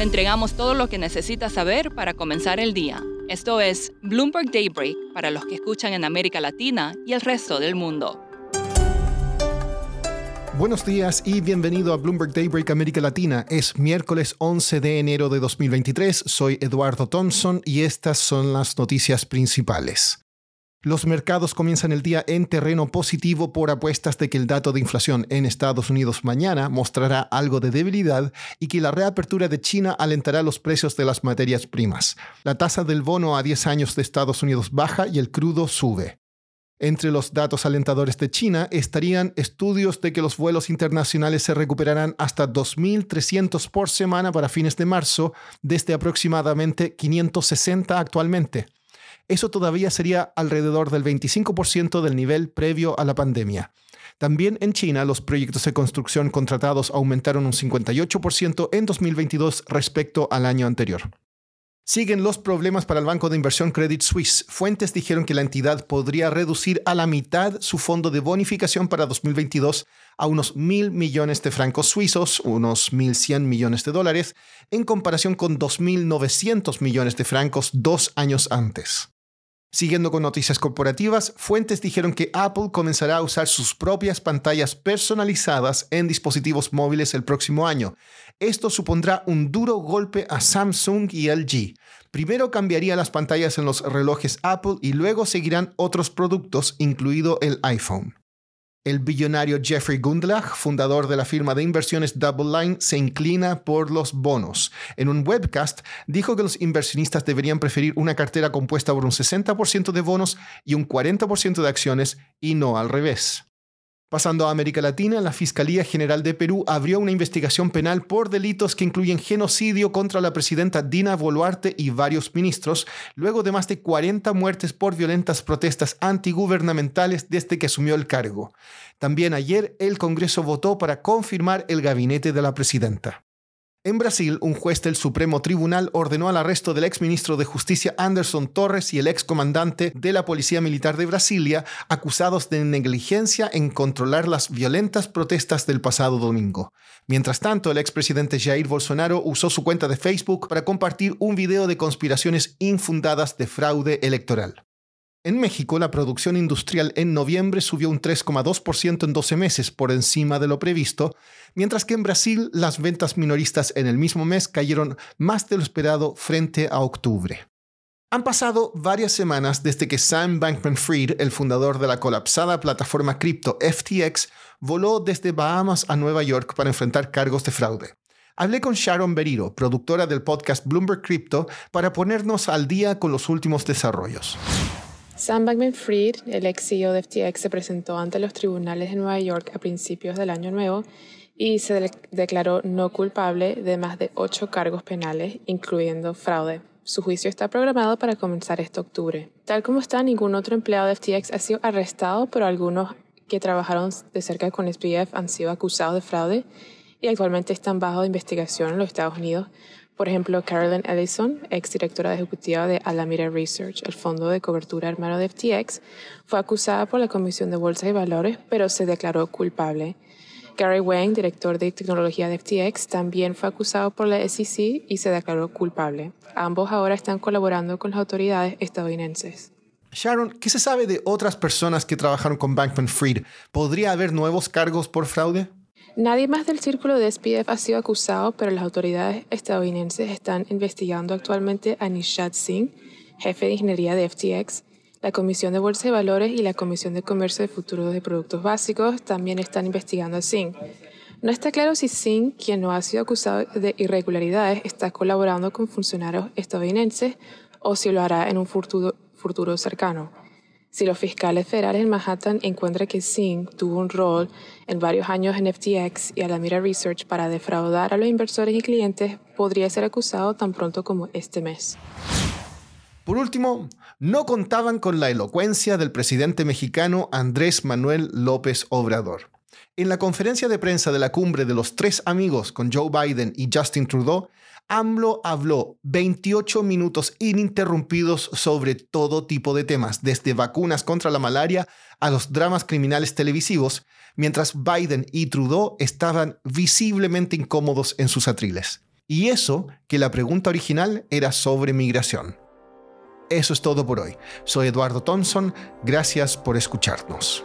Le entregamos todo lo que necesita saber para comenzar el día. Esto es Bloomberg Daybreak para los que escuchan en América Latina y el resto del mundo. Buenos días y bienvenido a Bloomberg Daybreak América Latina. Es miércoles 11 de enero de 2023. Soy Eduardo Thompson y estas son las noticias principales. Los mercados comienzan el día en terreno positivo por apuestas de que el dato de inflación en Estados Unidos mañana mostrará algo de debilidad y que la reapertura de China alentará los precios de las materias primas. La tasa del bono a 10 años de Estados Unidos baja y el crudo sube. Entre los datos alentadores de China estarían estudios de que los vuelos internacionales se recuperarán hasta 2.300 por semana para fines de marzo, desde aproximadamente 560 actualmente eso todavía sería alrededor del 25% del nivel previo a la pandemia. También en China, los proyectos de construcción contratados aumentaron un 58% en 2022 respecto al año anterior. Siguen los problemas para el banco de inversión Credit Suisse. Fuentes dijeron que la entidad podría reducir a la mitad su fondo de bonificación para 2022 a unos mil millones de francos suizos, unos 1.100 millones de dólares, en comparación con 2.900 millones de francos dos años antes. Siguiendo con noticias corporativas, fuentes dijeron que Apple comenzará a usar sus propias pantallas personalizadas en dispositivos móviles el próximo año. Esto supondrá un duro golpe a Samsung y LG. Primero cambiaría las pantallas en los relojes Apple y luego seguirán otros productos, incluido el iPhone. El billonario Jeffrey Gundlach, fundador de la firma de inversiones Double Line, se inclina por los bonos. En un webcast dijo que los inversionistas deberían preferir una cartera compuesta por un 60% de bonos y un 40% de acciones y no al revés. Pasando a América Latina, la Fiscalía General de Perú abrió una investigación penal por delitos que incluyen genocidio contra la presidenta Dina Boluarte y varios ministros, luego de más de 40 muertes por violentas protestas antigubernamentales desde que asumió el cargo. También ayer el Congreso votó para confirmar el gabinete de la presidenta. En Brasil, un juez del Supremo Tribunal ordenó al arresto del exministro de Justicia Anderson Torres y el excomandante de la Policía Militar de Brasilia, acusados de negligencia en controlar las violentas protestas del pasado domingo. Mientras tanto, el expresidente Jair Bolsonaro usó su cuenta de Facebook para compartir un video de conspiraciones infundadas de fraude electoral. En México, la producción industrial en noviembre subió un 3,2% en 12 meses, por encima de lo previsto, mientras que en Brasil las ventas minoristas en el mismo mes cayeron más de lo esperado frente a octubre. Han pasado varias semanas desde que Sam Bankman-Fried, el fundador de la colapsada plataforma cripto FTX, voló desde Bahamas a Nueva York para enfrentar cargos de fraude. Hablé con Sharon Beriro, productora del podcast Bloomberg Crypto, para ponernos al día con los últimos desarrollos. Sam Bankman-Fried, el ex CEO de FTX, se presentó ante los tribunales de Nueva York a principios del año nuevo y se declaró no culpable de más de ocho cargos penales, incluyendo fraude. Su juicio está programado para comenzar este octubre. Tal como está, ningún otro empleado de FTX ha sido arrestado, pero algunos que trabajaron de cerca con SPF han sido acusados de fraude y actualmente están bajo investigación en los Estados Unidos por ejemplo, Carolyn Ellison, ex directora ejecutiva de Alameda Research, el fondo de cobertura hermano de FTX, fue acusada por la Comisión de Bolsa y Valores, pero se declaró culpable. Gary Wang, director de tecnología de FTX, también fue acusado por la SEC y se declaró culpable. Ambos ahora están colaborando con las autoridades estadounidenses. Sharon, ¿qué se sabe de otras personas que trabajaron con Bankman Fried? ¿Podría haber nuevos cargos por fraude? Nadie más del círculo de SPF ha sido acusado, pero las autoridades estadounidenses están investigando actualmente a Nishad Singh, jefe de ingeniería de FTX. La Comisión de Bolsa de Valores y la Comisión de Comercio de Futuros de Productos Básicos también están investigando a Singh. No está claro si Singh, quien no ha sido acusado de irregularidades, está colaborando con funcionarios estadounidenses o si lo hará en un futuro, futuro cercano. Si los fiscales federales en Manhattan encuentran que Singh tuvo un rol en varios años en FTX y Alameda Research para defraudar a los inversores y clientes, podría ser acusado tan pronto como este mes. Por último, no contaban con la elocuencia del presidente mexicano Andrés Manuel López Obrador. En la conferencia de prensa de la cumbre de los tres amigos con Joe Biden y Justin Trudeau, AMLO habló 28 minutos ininterrumpidos sobre todo tipo de temas, desde vacunas contra la malaria a los dramas criminales televisivos, mientras Biden y Trudeau estaban visiblemente incómodos en sus atriles. Y eso que la pregunta original era sobre migración. Eso es todo por hoy. Soy Eduardo Thompson. Gracias por escucharnos.